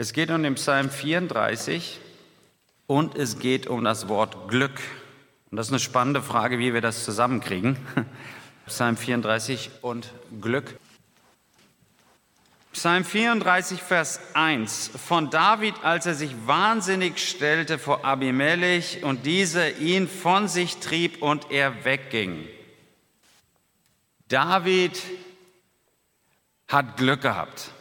Es geht um den Psalm 34 und es geht um das Wort Glück. Und das ist eine spannende Frage, wie wir das zusammenkriegen. Psalm 34 und Glück. Psalm 34, Vers 1 von David, als er sich wahnsinnig stellte vor Abimelech und dieser ihn von sich trieb und er wegging. David hat Glück gehabt.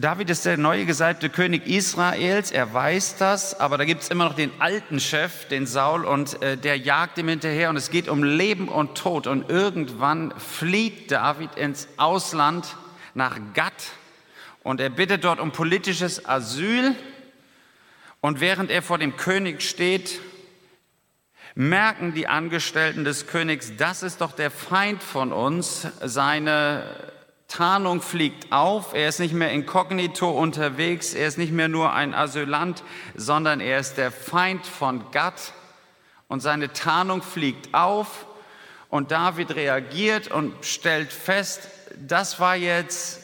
David ist der neue gesalbte König Israels, er weiß das, aber da gibt es immer noch den alten Chef, den Saul, und äh, der jagt ihm hinterher und es geht um Leben und Tod. Und irgendwann flieht David ins Ausland nach Gatt und er bittet dort um politisches Asyl. Und während er vor dem König steht, merken die Angestellten des Königs, das ist doch der Feind von uns, seine Tarnung fliegt auf, er ist nicht mehr inkognito unterwegs, er ist nicht mehr nur ein Asylant, sondern er ist der Feind von Gott. Und seine Tarnung fliegt auf. Und David reagiert und stellt fest, das war jetzt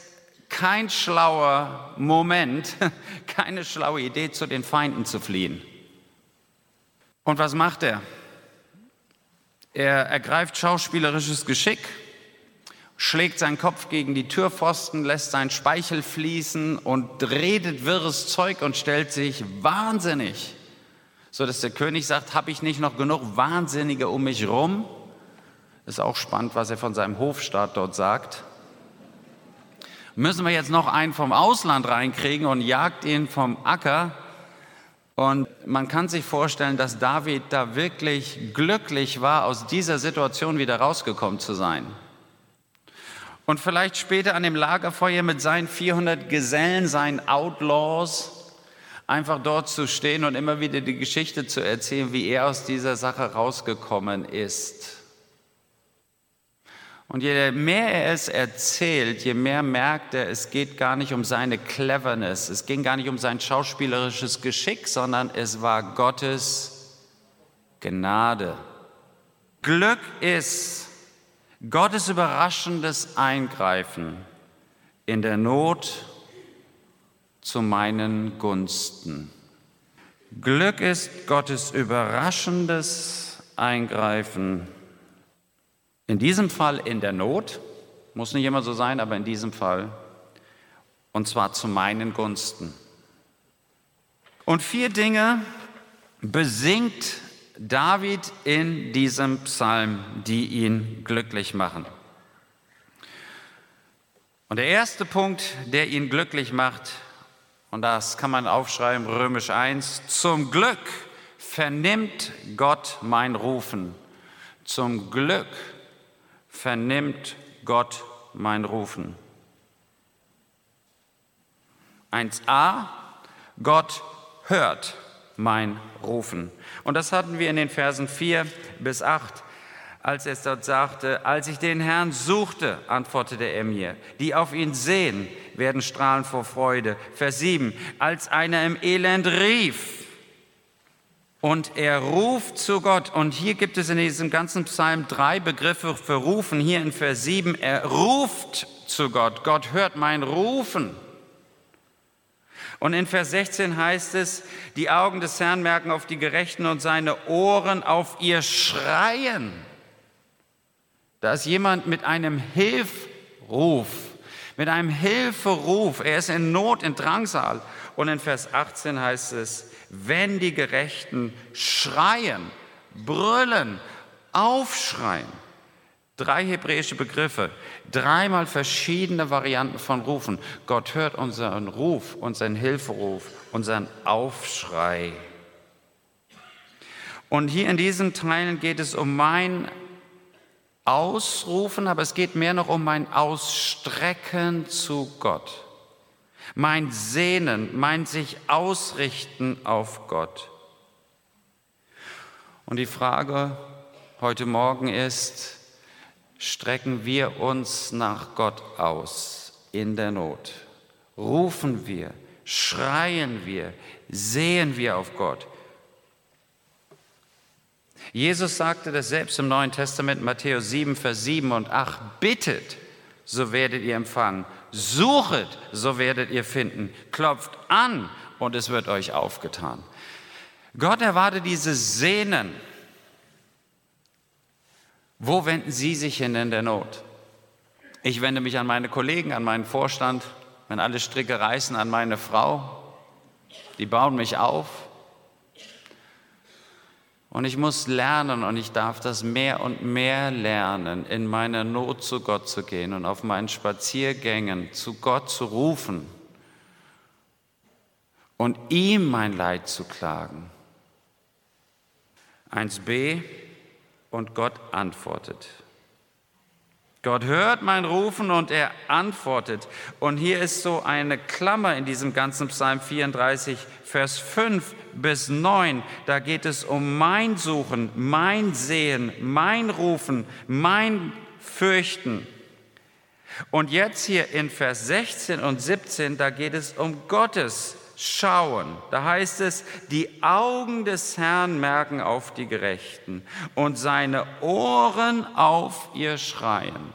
kein schlauer Moment, keine schlaue Idee, zu den Feinden zu fliehen. Und was macht er? Er ergreift schauspielerisches Geschick schlägt seinen Kopf gegen die Türpfosten, lässt seinen Speichel fließen und redet wirres Zeug und stellt sich wahnsinnig, so dass der König sagt, habe ich nicht noch genug Wahnsinnige um mich rum? Ist auch spannend, was er von seinem Hofstaat dort sagt. Müssen wir jetzt noch einen vom Ausland reinkriegen und jagt ihn vom Acker? Und man kann sich vorstellen, dass David da wirklich glücklich war, aus dieser Situation wieder rausgekommen zu sein. Und vielleicht später an dem Lagerfeuer mit seinen 400 Gesellen, seinen Outlaws, einfach dort zu stehen und immer wieder die Geschichte zu erzählen, wie er aus dieser Sache rausgekommen ist. Und je mehr er es erzählt, je mehr merkt er, es geht gar nicht um seine Cleverness, es ging gar nicht um sein schauspielerisches Geschick, sondern es war Gottes Gnade. Glück ist, Gottes überraschendes Eingreifen in der Not zu meinen Gunsten. Glück ist Gottes überraschendes Eingreifen. In diesem Fall in der Not, muss nicht immer so sein, aber in diesem Fall, und zwar zu meinen Gunsten. Und vier Dinge besingt David in diesem Psalm, die ihn glücklich machen. Und der erste Punkt, der ihn glücklich macht, und das kann man aufschreiben, römisch 1, zum Glück vernimmt Gott mein Rufen. Zum Glück vernimmt Gott mein Rufen. 1a, Gott hört mein Rufen. Und das hatten wir in den Versen 4 bis 8, als es dort sagte, als ich den Herrn suchte, antwortete er mir, die auf ihn sehen, werden strahlen vor Freude. Vers 7, als einer im Elend rief, und er ruft zu Gott. Und hier gibt es in diesem ganzen Psalm drei Begriffe für rufen. Hier in Vers 7, er ruft zu Gott. Gott hört mein Rufen. Und in Vers 16 heißt es, die Augen des Herrn merken auf die Gerechten und seine Ohren auf ihr Schreien. Da ist jemand mit einem Hilfruf, mit einem Hilferuf. Er ist in Not, in Drangsal. Und in Vers 18 heißt es, wenn die Gerechten schreien, brüllen, aufschreien, Drei hebräische Begriffe, dreimal verschiedene Varianten von Rufen. Gott hört unseren Ruf, unseren Hilferuf, unseren Aufschrei. Und hier in diesen Teilen geht es um mein Ausrufen, aber es geht mehr noch um mein Ausstrecken zu Gott. Mein Sehnen, mein sich ausrichten auf Gott. Und die Frage heute Morgen ist, strecken wir uns nach Gott aus in der Not. Rufen wir, schreien wir, sehen wir auf Gott. Jesus sagte das selbst im Neuen Testament, Matthäus 7, Vers 7 und 8, bittet, so werdet ihr empfangen, Suchet, so werdet ihr finden. Klopft an und es wird euch aufgetan. Gott erwartet dieses Sehnen. Wo wenden Sie sich hin in der Not? Ich wende mich an meine Kollegen, an meinen Vorstand, wenn alle Stricke reißen, an meine Frau. Die bauen mich auf. Und ich muss lernen und ich darf das mehr und mehr lernen, in meiner Not zu Gott zu gehen und auf meinen Spaziergängen zu Gott zu rufen und ihm mein Leid zu klagen. 1b und Gott antwortet. Gott hört mein Rufen und er antwortet. Und hier ist so eine Klammer in diesem ganzen Psalm 34, Vers 5 bis 9. Da geht es um mein Suchen, mein Sehen, mein Rufen, mein Fürchten. Und jetzt hier in Vers 16 und 17, da geht es um Gottes schauen. Da heißt es, die Augen des Herrn merken auf die Gerechten und seine Ohren auf ihr Schreien.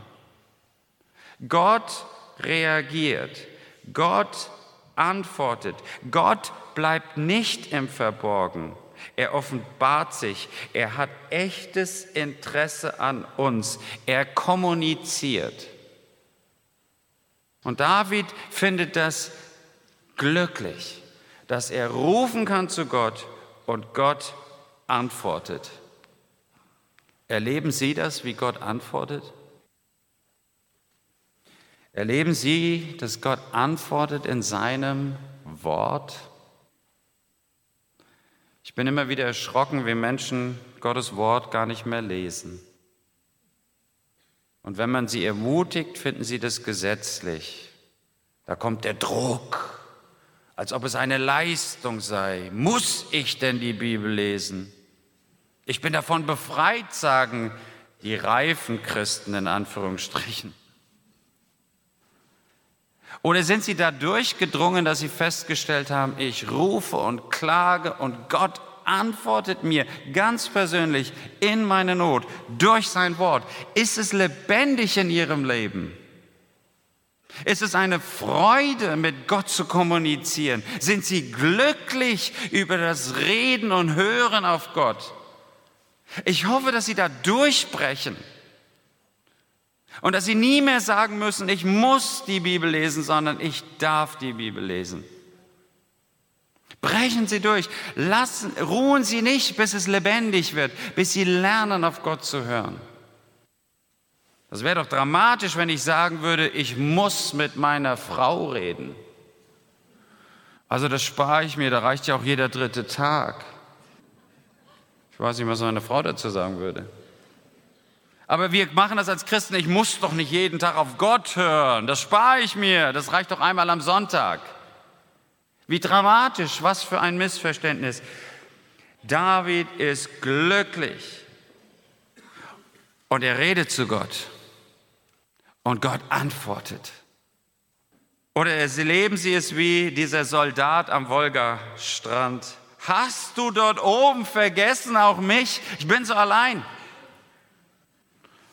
Gott reagiert, Gott antwortet, Gott bleibt nicht im Verborgen. Er offenbart sich, er hat echtes Interesse an uns, er kommuniziert. Und David findet das glücklich, dass er rufen kann zu Gott und Gott antwortet. Erleben Sie das, wie Gott antwortet? Erleben Sie, dass Gott antwortet in seinem Wort? Ich bin immer wieder erschrocken, wie Menschen Gottes Wort gar nicht mehr lesen. Und wenn man sie ermutigt, finden sie das gesetzlich. Da kommt der Druck als ob es eine Leistung sei. Muss ich denn die Bibel lesen? Ich bin davon befreit, sagen die reifen Christen in Anführungsstrichen. Oder sind sie da durchgedrungen, dass sie festgestellt haben, ich rufe und klage und Gott antwortet mir ganz persönlich in meine Not durch sein Wort? Ist es lebendig in ihrem Leben? Es ist eine Freude, mit Gott zu kommunizieren. Sind Sie glücklich über das Reden und Hören auf Gott? Ich hoffe, dass Sie da durchbrechen und dass Sie nie mehr sagen müssen, ich muss die Bibel lesen, sondern ich darf die Bibel lesen. Brechen Sie durch. Lassen, ruhen Sie nicht, bis es lebendig wird, bis Sie lernen, auf Gott zu hören. Das wäre doch dramatisch, wenn ich sagen würde, ich muss mit meiner Frau reden. Also das spare ich mir, da reicht ja auch jeder dritte Tag. Ich weiß nicht, was meine Frau dazu sagen würde. Aber wir machen das als Christen, ich muss doch nicht jeden Tag auf Gott hören. Das spare ich mir, das reicht doch einmal am Sonntag. Wie dramatisch, was für ein Missverständnis. David ist glücklich und er redet zu Gott. Und Gott antwortet. Oder erleben Sie es wie dieser Soldat am Wolgastrand. Hast du dort oben vergessen auch mich? Ich bin so allein.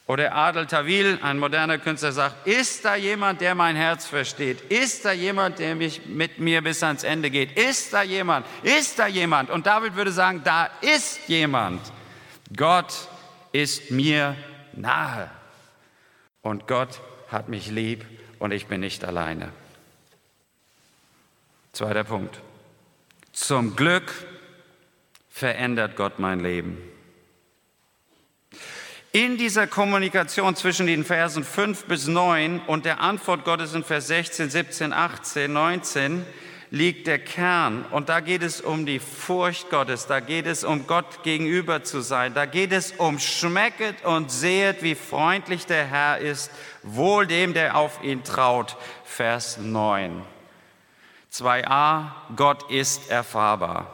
Oder Adel Tawil, ein moderner Künstler, sagt, ist da jemand, der mein Herz versteht? Ist da jemand, der mich mit mir bis ans Ende geht? Ist da jemand? Ist da jemand? Und David würde sagen, da ist jemand. Gott ist mir nahe und Gott hat mich lieb und ich bin nicht alleine. Zweiter Punkt. Zum Glück verändert Gott mein Leben. In dieser Kommunikation zwischen den Versen 5 bis 9 und der Antwort Gottes in Vers 16, 17, 18, 19 liegt der Kern. Und da geht es um die Furcht Gottes, da geht es um Gott gegenüber zu sein, da geht es um schmecket und sehet, wie freundlich der Herr ist, wohl dem, der auf ihn traut. Vers 9. 2a, Gott ist erfahrbar.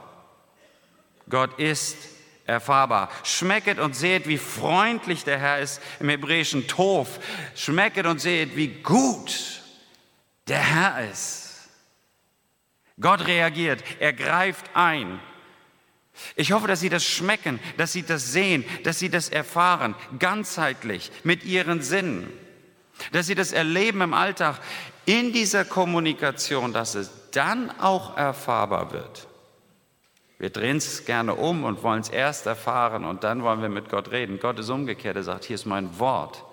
Gott ist erfahrbar. Schmecket und seht, wie freundlich der Herr ist im hebräischen Tof. Schmecket und seht, wie gut der Herr ist. Gott reagiert, er greift ein. Ich hoffe, dass Sie das schmecken, dass Sie das sehen, dass Sie das erfahren, ganzheitlich, mit Ihren Sinnen, dass Sie das erleben im Alltag. in dieser Kommunikation, dass es dann auch erfahrbar wird. Wir drehen es gerne um und wollen es erst erfahren und dann wollen wir mit Gott reden. Gott ist umgekehrt, er sagt, hier ist mein Wort.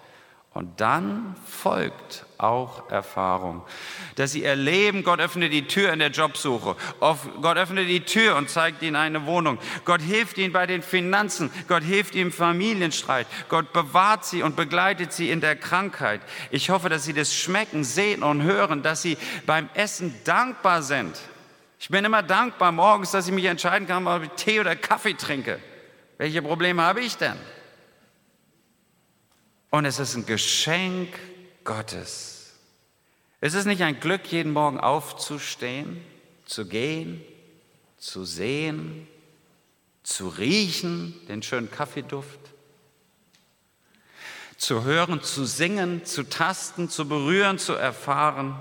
Und dann folgt auch Erfahrung. Dass sie erleben, Gott öffnet die Tür in der Jobsuche. Gott öffnet die Tür und zeigt ihnen eine Wohnung. Gott hilft ihnen bei den Finanzen. Gott hilft ihnen im Familienstreit. Gott bewahrt sie und begleitet sie in der Krankheit. Ich hoffe, dass sie das schmecken, sehen und hören, dass sie beim Essen dankbar sind. Ich bin immer dankbar morgens, dass ich mich entscheiden kann, ob ich Tee oder Kaffee trinke. Welche Probleme habe ich denn? Und es ist ein Geschenk Gottes. Es ist nicht ein Glück, jeden Morgen aufzustehen, zu gehen, zu sehen, zu riechen, den schönen Kaffeeduft, zu hören, zu singen, zu tasten, zu berühren, zu erfahren.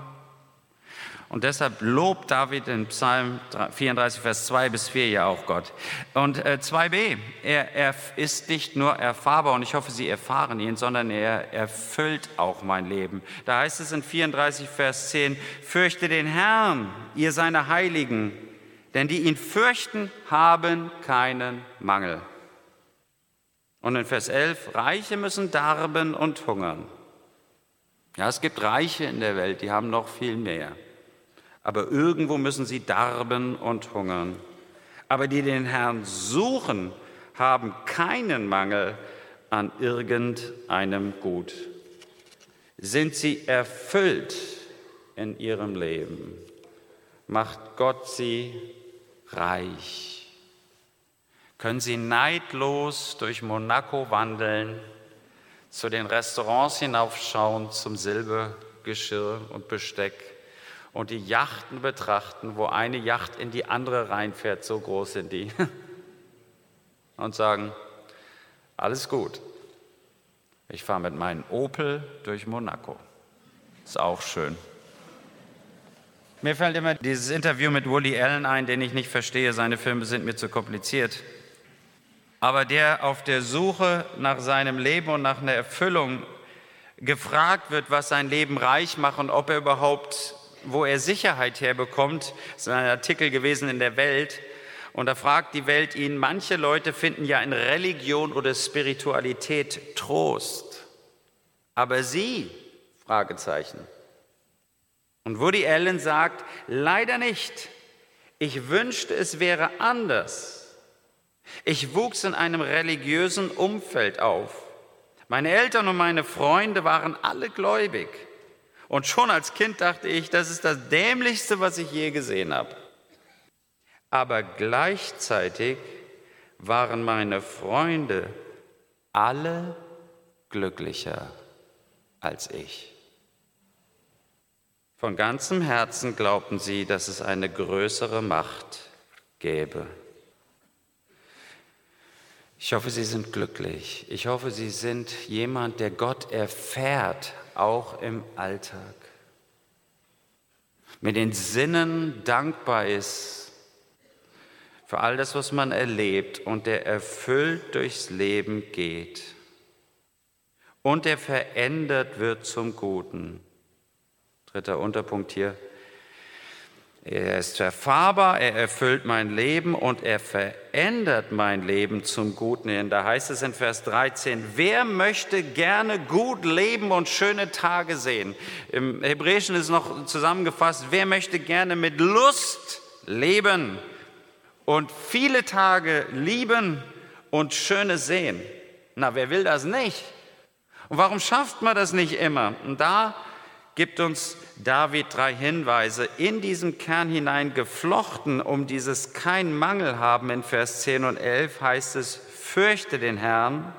Und deshalb lobt David in Psalm 34, Vers 2 bis 4 ja auch Gott. Und äh, 2b, er, er ist nicht nur erfahrbar und ich hoffe, Sie erfahren ihn, sondern er erfüllt auch mein Leben. Da heißt es in 34, Vers 10, fürchte den Herrn, ihr seine Heiligen, denn die ihn fürchten, haben keinen Mangel. Und in Vers 11, Reiche müssen darben und hungern. Ja, es gibt Reiche in der Welt, die haben noch viel mehr aber irgendwo müssen sie darben und hungern. Aber die den Herrn suchen, haben keinen Mangel an irgendeinem Gut. Sind sie erfüllt in ihrem Leben, macht Gott sie reich. Können sie neidlos durch Monaco wandeln, zu den Restaurants hinaufschauen, zum Silbergeschirr und Besteck und die Yachten betrachten, wo eine Yacht in die andere reinfährt, so groß sind die, und sagen, alles gut, ich fahre mit meinem Opel durch Monaco. Ist auch schön. Mir fällt immer dieses Interview mit Woody Allen ein, den ich nicht verstehe. Seine Filme sind mir zu kompliziert. Aber der auf der Suche nach seinem Leben und nach einer Erfüllung gefragt wird, was sein Leben reich macht und ob er überhaupt wo er Sicherheit herbekommt. Das ist ein Artikel gewesen in der Welt. Und da fragt die Welt ihn, manche Leute finden ja in Religion oder Spiritualität Trost. Aber Sie? Fragezeichen. Und Woody Allen sagt, leider nicht. Ich wünschte, es wäre anders. Ich wuchs in einem religiösen Umfeld auf. Meine Eltern und meine Freunde waren alle gläubig. Und schon als Kind dachte ich, das ist das Dämlichste, was ich je gesehen habe. Aber gleichzeitig waren meine Freunde alle glücklicher als ich. Von ganzem Herzen glaubten sie, dass es eine größere Macht gäbe. Ich hoffe, Sie sind glücklich. Ich hoffe, Sie sind jemand, der Gott erfährt auch im Alltag. Mit den Sinnen dankbar ist für all das, was man erlebt und der erfüllt durchs Leben geht. Und der verändert wird zum Guten. Dritter Unterpunkt hier. Er ist erfahrbar, er erfüllt mein Leben und er verändert mein Leben zum Guten hin. Da heißt es in Vers 13, wer möchte gerne gut leben und schöne Tage sehen? Im Hebräischen ist noch zusammengefasst, wer möchte gerne mit Lust leben und viele Tage lieben und schöne sehen? Na, wer will das nicht? Und warum schafft man das nicht immer? Und da gibt uns David drei Hinweise in diesem Kern hinein geflochten, um dieses kein Mangel haben. In Vers 10 und 11 heißt es, fürchte den Herrn,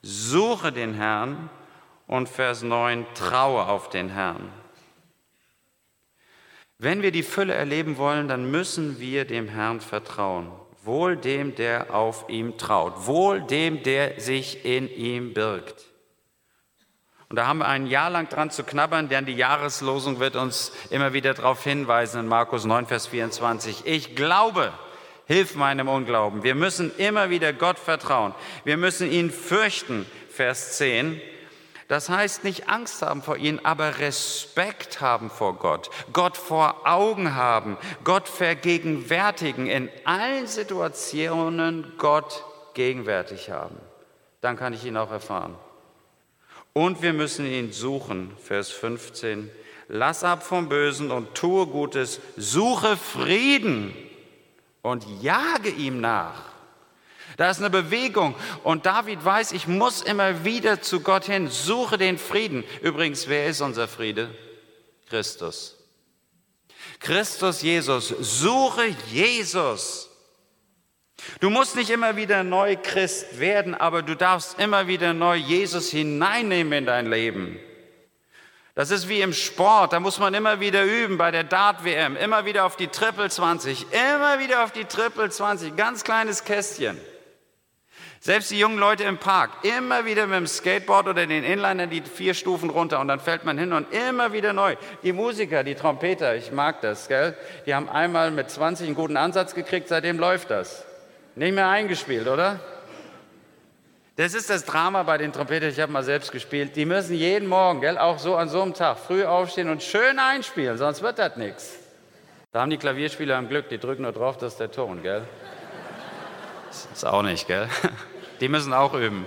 suche den Herrn und Vers 9, traue auf den Herrn. Wenn wir die Fülle erleben wollen, dann müssen wir dem Herrn vertrauen. Wohl dem, der auf ihm traut. Wohl dem, der sich in ihm birgt. Und da haben wir ein Jahr lang dran zu knabbern, denn die Jahreslosung wird uns immer wieder darauf hinweisen in Markus 9, Vers 24. Ich glaube, hilf meinem Unglauben. Wir müssen immer wieder Gott vertrauen. Wir müssen ihn fürchten, Vers 10. Das heißt nicht Angst haben vor ihnen, aber Respekt haben vor Gott, Gott vor Augen haben, Gott vergegenwärtigen, in allen Situationen Gott gegenwärtig haben. Dann kann ich ihn auch erfahren. Und wir müssen ihn suchen, Vers 15. Lass ab vom Bösen und tue Gutes, suche Frieden und jage ihm nach. Da ist eine Bewegung und David weiß, ich muss immer wieder zu Gott hin, suche den Frieden. Übrigens, wer ist unser Friede? Christus. Christus Jesus, suche Jesus. Du musst nicht immer wieder neu Christ werden, aber du darfst immer wieder neu Jesus hineinnehmen in dein Leben. Das ist wie im Sport, da muss man immer wieder üben, bei der Dart-WM, immer wieder auf die Triple 20, immer wieder auf die Triple 20, ganz kleines Kästchen. Selbst die jungen Leute im Park, immer wieder mit dem Skateboard oder den Inlinern die vier Stufen runter und dann fällt man hin und immer wieder neu. Die Musiker, die Trompeter, ich mag das, gell? Die haben einmal mit 20 einen guten Ansatz gekriegt, seitdem läuft das. Nicht mehr eingespielt, oder? Das ist das Drama bei den Trompetern, ich habe mal selbst gespielt. Die müssen jeden Morgen, gell, auch so an so einem Tag, früh aufstehen und schön einspielen, sonst wird das nichts. Da haben die Klavierspieler am Glück, die drücken nur drauf, das ist der Ton, gell? Das ist auch nicht, gell? Die müssen auch üben.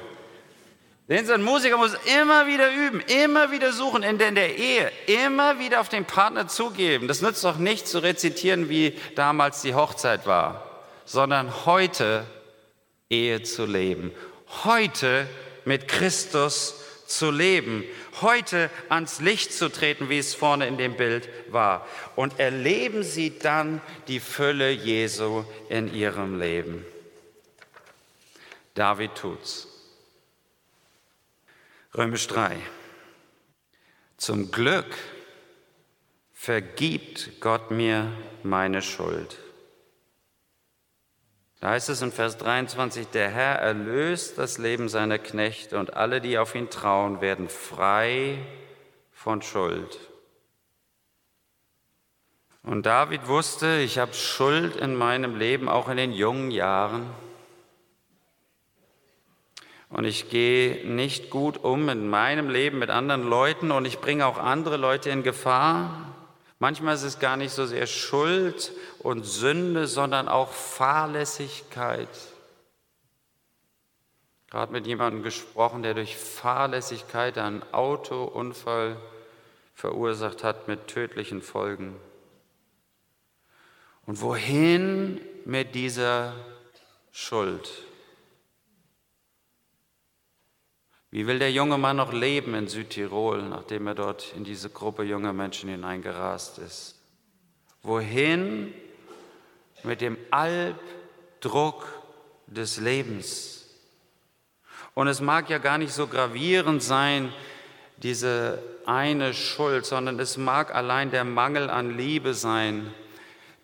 Sehen Sie, ein Musiker muss immer wieder üben, immer wieder suchen in der, in der Ehe, immer wieder auf den Partner zugeben. Das nützt doch nicht zu rezitieren, wie damals die Hochzeit war, sondern heute Ehe zu leben, heute mit Christus zu leben, heute ans Licht zu treten, wie es vorne in dem Bild war. Und erleben Sie dann die Fülle Jesu in Ihrem Leben. David tut's. Römisch 3. Zum Glück vergibt Gott mir meine Schuld. Da heißt es in Vers 23, der Herr erlöst das Leben seiner Knechte und alle, die auf ihn trauen, werden frei von Schuld. Und David wusste, ich habe Schuld in meinem Leben, auch in den jungen Jahren. Und ich gehe nicht gut um in meinem Leben mit anderen Leuten und ich bringe auch andere Leute in Gefahr. Manchmal ist es gar nicht so sehr Schuld und Sünde, sondern auch Fahrlässigkeit. Gerade mit jemandem gesprochen, der durch Fahrlässigkeit einen Autounfall verursacht hat mit tödlichen Folgen. Und wohin mit dieser Schuld? Wie will der junge Mann noch leben in Südtirol, nachdem er dort in diese Gruppe junger Menschen hineingerast ist? Wohin mit dem Albdruck des Lebens? Und es mag ja gar nicht so gravierend sein, diese eine Schuld, sondern es mag allein der Mangel an Liebe sein,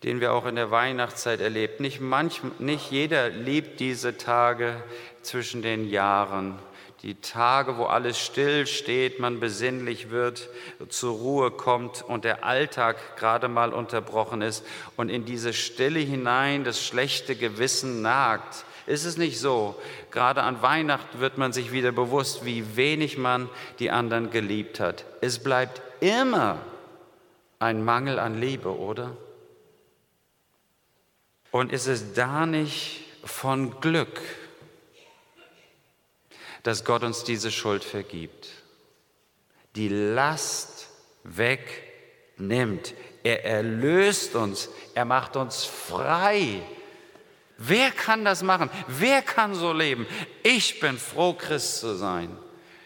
den wir auch in der Weihnachtszeit erlebt. Nicht, manch, nicht jeder liebt diese Tage zwischen den Jahren die Tage, wo alles still steht, man besinnlich wird, zur Ruhe kommt und der Alltag gerade mal unterbrochen ist und in diese Stille hinein das schlechte Gewissen nagt. Ist es nicht so? Gerade an Weihnachten wird man sich wieder bewusst, wie wenig man die anderen geliebt hat. Es bleibt immer ein Mangel an Liebe, oder? Und ist es da nicht von Glück, dass Gott uns diese Schuld vergibt, die Last wegnimmt. Er erlöst uns, er macht uns frei. Wer kann das machen? Wer kann so leben? Ich bin froh, Christ zu sein.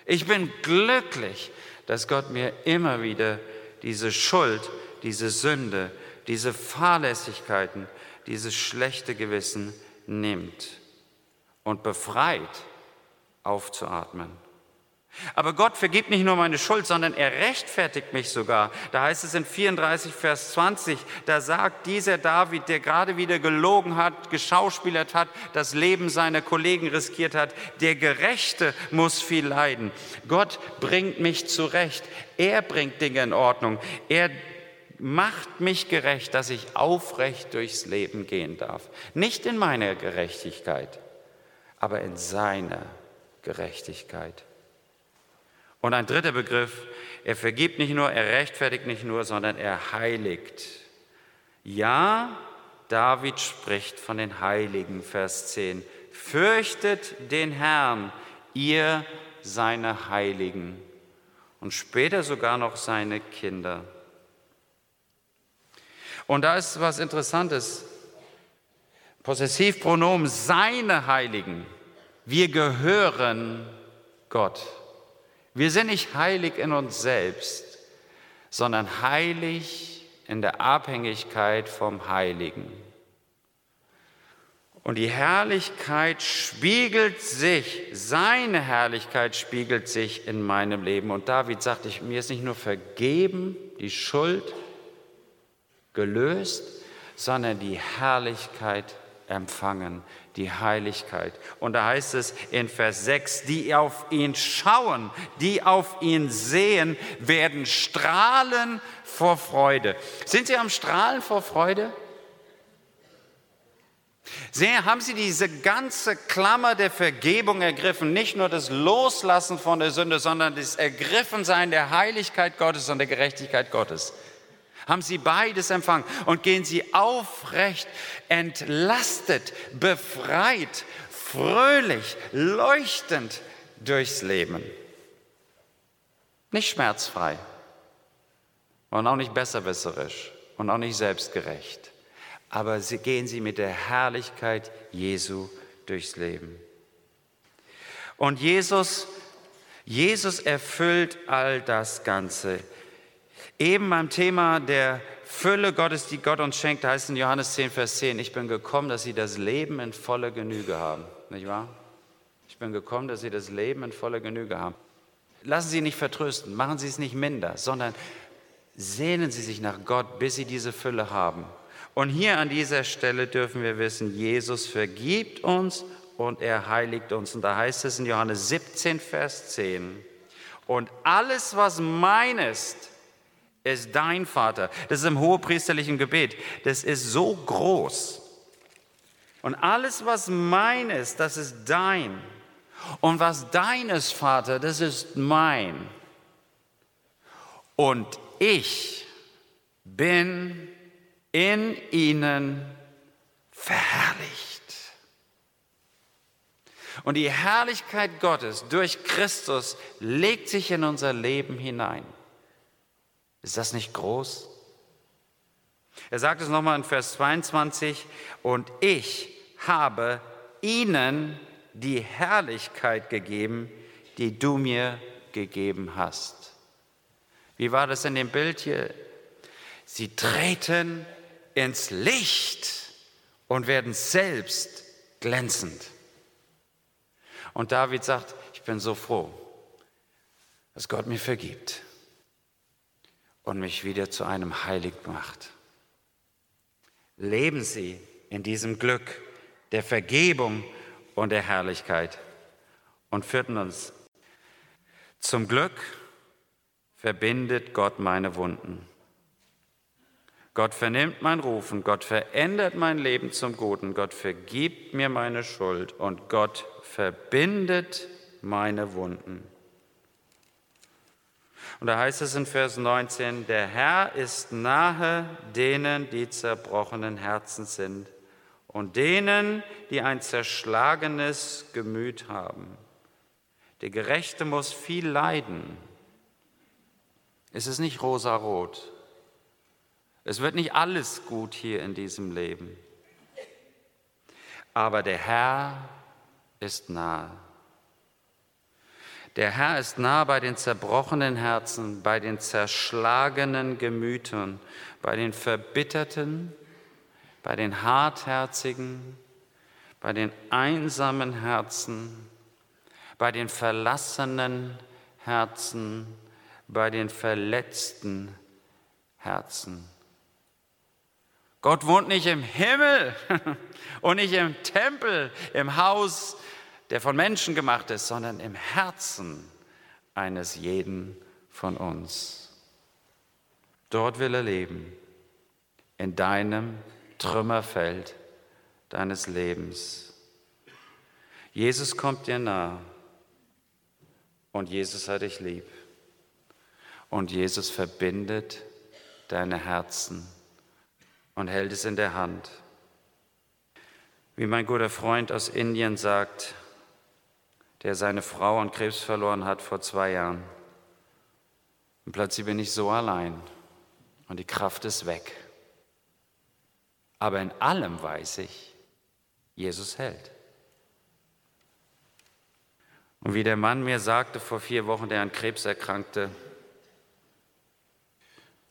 Ich bin glücklich, dass Gott mir immer wieder diese Schuld, diese Sünde, diese Fahrlässigkeiten, dieses schlechte Gewissen nimmt und befreit aufzuatmen. Aber Gott vergibt nicht nur meine Schuld, sondern er rechtfertigt mich sogar. Da heißt es in 34, Vers 20, da sagt dieser David, der gerade wieder gelogen hat, geschauspielert hat, das Leben seiner Kollegen riskiert hat, der Gerechte muss viel leiden. Gott bringt mich zurecht. Er bringt Dinge in Ordnung. Er macht mich gerecht, dass ich aufrecht durchs Leben gehen darf. Nicht in meiner Gerechtigkeit, aber in seiner Gerechtigkeit. Und ein dritter Begriff, er vergibt nicht nur, er rechtfertigt nicht nur, sondern er heiligt. Ja, David spricht von den Heiligen, Vers 10. Fürchtet den Herrn, ihr seine Heiligen und später sogar noch seine Kinder. Und da ist was Interessantes. Possessivpronomen seine Heiligen. Wir gehören Gott. Wir sind nicht heilig in uns selbst, sondern heilig in der Abhängigkeit vom Heiligen. Und die Herrlichkeit spiegelt sich, seine Herrlichkeit spiegelt sich in meinem Leben. Und David sagt, ich, mir ist nicht nur vergeben, die Schuld gelöst, sondern die Herrlichkeit empfangen, die Heiligkeit. Und da heißt es in Vers 6, die auf ihn schauen, die auf ihn sehen, werden strahlen vor Freude. Sind Sie am Strahlen vor Freude? Sehen, haben Sie diese ganze Klammer der Vergebung ergriffen, nicht nur das Loslassen von der Sünde, sondern das Ergriffensein der Heiligkeit Gottes und der Gerechtigkeit Gottes haben sie beides empfangen und gehen sie aufrecht, entlastet, befreit, fröhlich, leuchtend durchs Leben. Nicht schmerzfrei und auch nicht besserwisserisch und auch nicht selbstgerecht, aber sie gehen sie mit der Herrlichkeit Jesu durchs Leben. Und Jesus, Jesus erfüllt all das Ganze. Eben beim Thema der Fülle Gottes, die Gott uns schenkt, heißt in Johannes 10, Vers 10, ich bin gekommen, dass sie das Leben in voller Genüge haben. Nicht wahr? Ich bin gekommen, dass sie das Leben in voller Genüge haben. Lassen Sie nicht vertrösten, machen Sie es nicht minder, sondern sehnen Sie sich nach Gott, bis Sie diese Fülle haben. Und hier an dieser Stelle dürfen wir wissen, Jesus vergibt uns und er heiligt uns. Und da heißt es in Johannes 17, Vers 10, und alles, was mein ist, ist dein Vater. Das ist im hohepriesterlichen Gebet. Das ist so groß. Und alles, was mein ist, das ist dein. Und was dein ist, Vater, das ist mein. Und ich bin in ihnen verherrlicht. Und die Herrlichkeit Gottes durch Christus legt sich in unser Leben hinein. Ist das nicht groß? Er sagt es nochmal in Vers 22, und ich habe ihnen die Herrlichkeit gegeben, die du mir gegeben hast. Wie war das in dem Bild hier? Sie treten ins Licht und werden selbst glänzend. Und David sagt, ich bin so froh, dass Gott mir vergibt und mich wieder zu einem Heilig macht. Leben Sie in diesem Glück der Vergebung und der Herrlichkeit. Und viertens, zum Glück verbindet Gott meine Wunden. Gott vernimmt mein Rufen, Gott verändert mein Leben zum Guten, Gott vergibt mir meine Schuld und Gott verbindet meine Wunden. Und da heißt es in Vers 19, der Herr ist nahe denen, die zerbrochenen Herzen sind und denen, die ein zerschlagenes Gemüt haben. Der Gerechte muss viel leiden. Es ist nicht rosarot. Es wird nicht alles gut hier in diesem Leben. Aber der Herr ist nahe. Der Herr ist nah bei den zerbrochenen Herzen, bei den zerschlagenen Gemütern, bei den Verbitterten, bei den Hartherzigen, bei den einsamen Herzen, bei den verlassenen Herzen, bei den verletzten Herzen. Gott wohnt nicht im Himmel und nicht im Tempel, im Haus der von Menschen gemacht ist, sondern im Herzen eines jeden von uns. Dort will er leben, in deinem Trümmerfeld deines Lebens. Jesus kommt dir nah und Jesus hat dich lieb. Und Jesus verbindet deine Herzen und hält es in der Hand. Wie mein guter Freund aus Indien sagt, der seine Frau an Krebs verloren hat vor zwei Jahren. Und plötzlich bin ich so allein und die Kraft ist weg. Aber in allem weiß ich, Jesus hält. Und wie der Mann mir sagte vor vier Wochen, der an Krebs erkrankte,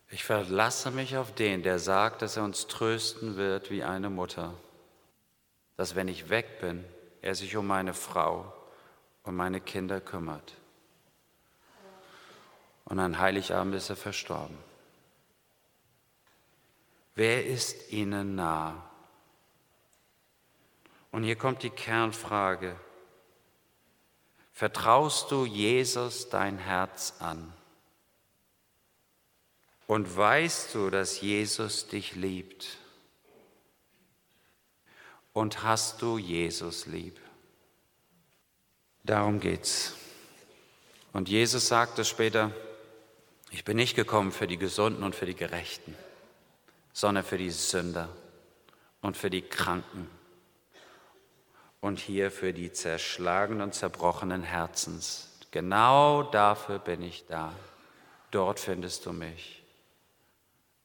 ich verlasse mich auf den, der sagt, dass er uns trösten wird wie eine Mutter, dass wenn ich weg bin, er sich um meine Frau und meine Kinder kümmert. Und an Heiligabend ist er verstorben. Wer ist ihnen nah? Und hier kommt die Kernfrage. Vertraust du Jesus dein Herz an? Und weißt du, dass Jesus dich liebt? Und hast du Jesus lieb? Darum geht's. Und Jesus sagte später, ich bin nicht gekommen für die Gesunden und für die Gerechten, sondern für die Sünder und für die Kranken und hier für die zerschlagenen und zerbrochenen Herzens. Genau dafür bin ich da. Dort findest du mich.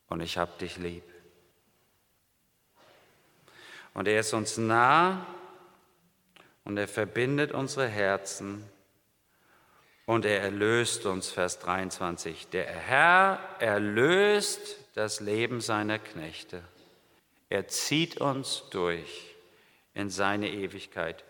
Und ich habe dich lieb. Und er ist uns nah und er verbindet unsere Herzen und er erlöst uns, Vers 23. Der Herr erlöst das Leben seiner Knechte. Er zieht uns durch in seine Ewigkeit.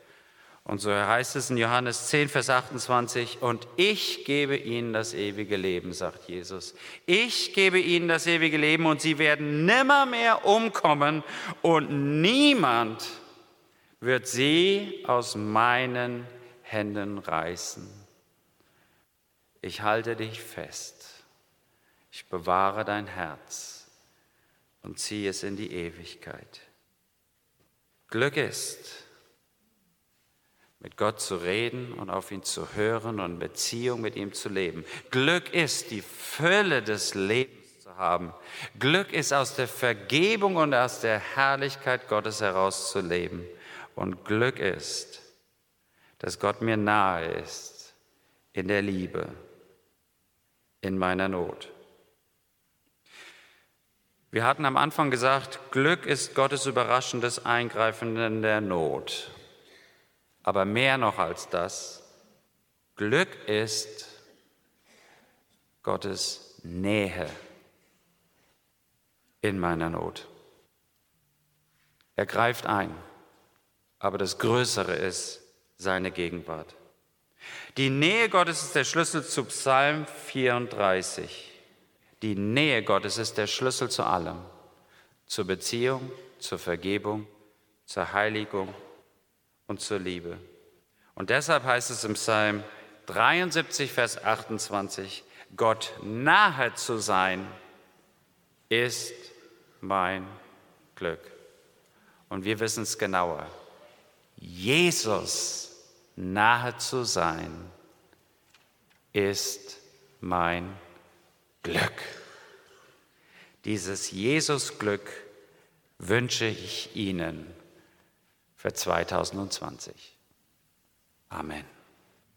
Und so heißt es in Johannes 10, Vers 28, und ich gebe ihnen das ewige Leben, sagt Jesus. Ich gebe ihnen das ewige Leben und sie werden nimmermehr umkommen und niemand wird sie aus meinen Händen reißen. Ich halte dich fest, ich bewahre dein Herz und ziehe es in die Ewigkeit. Glück ist, mit Gott zu reden und auf ihn zu hören und Beziehung mit ihm zu leben. Glück ist, die Fülle des Lebens zu haben. Glück ist, aus der Vergebung und aus der Herrlichkeit Gottes herauszuleben. Und Glück ist, dass Gott mir nahe ist in der Liebe in meiner Not. Wir hatten am Anfang gesagt, Glück ist Gottes überraschendes Eingreifen in der Not. Aber mehr noch als das, Glück ist Gottes Nähe in meiner Not. Er greift ein, aber das Größere ist seine Gegenwart. Die Nähe Gottes ist der Schlüssel zu Psalm 34. Die Nähe Gottes ist der Schlüssel zu allem. Zur Beziehung, zur Vergebung, zur Heiligung und zur Liebe. Und deshalb heißt es im Psalm 73, Vers 28, Gott nahe zu sein, ist mein Glück. Und wir wissen es genauer. Jesus nahe zu sein, ist mein Glück. Dieses Jesus-Glück wünsche ich Ihnen für 2020. Amen.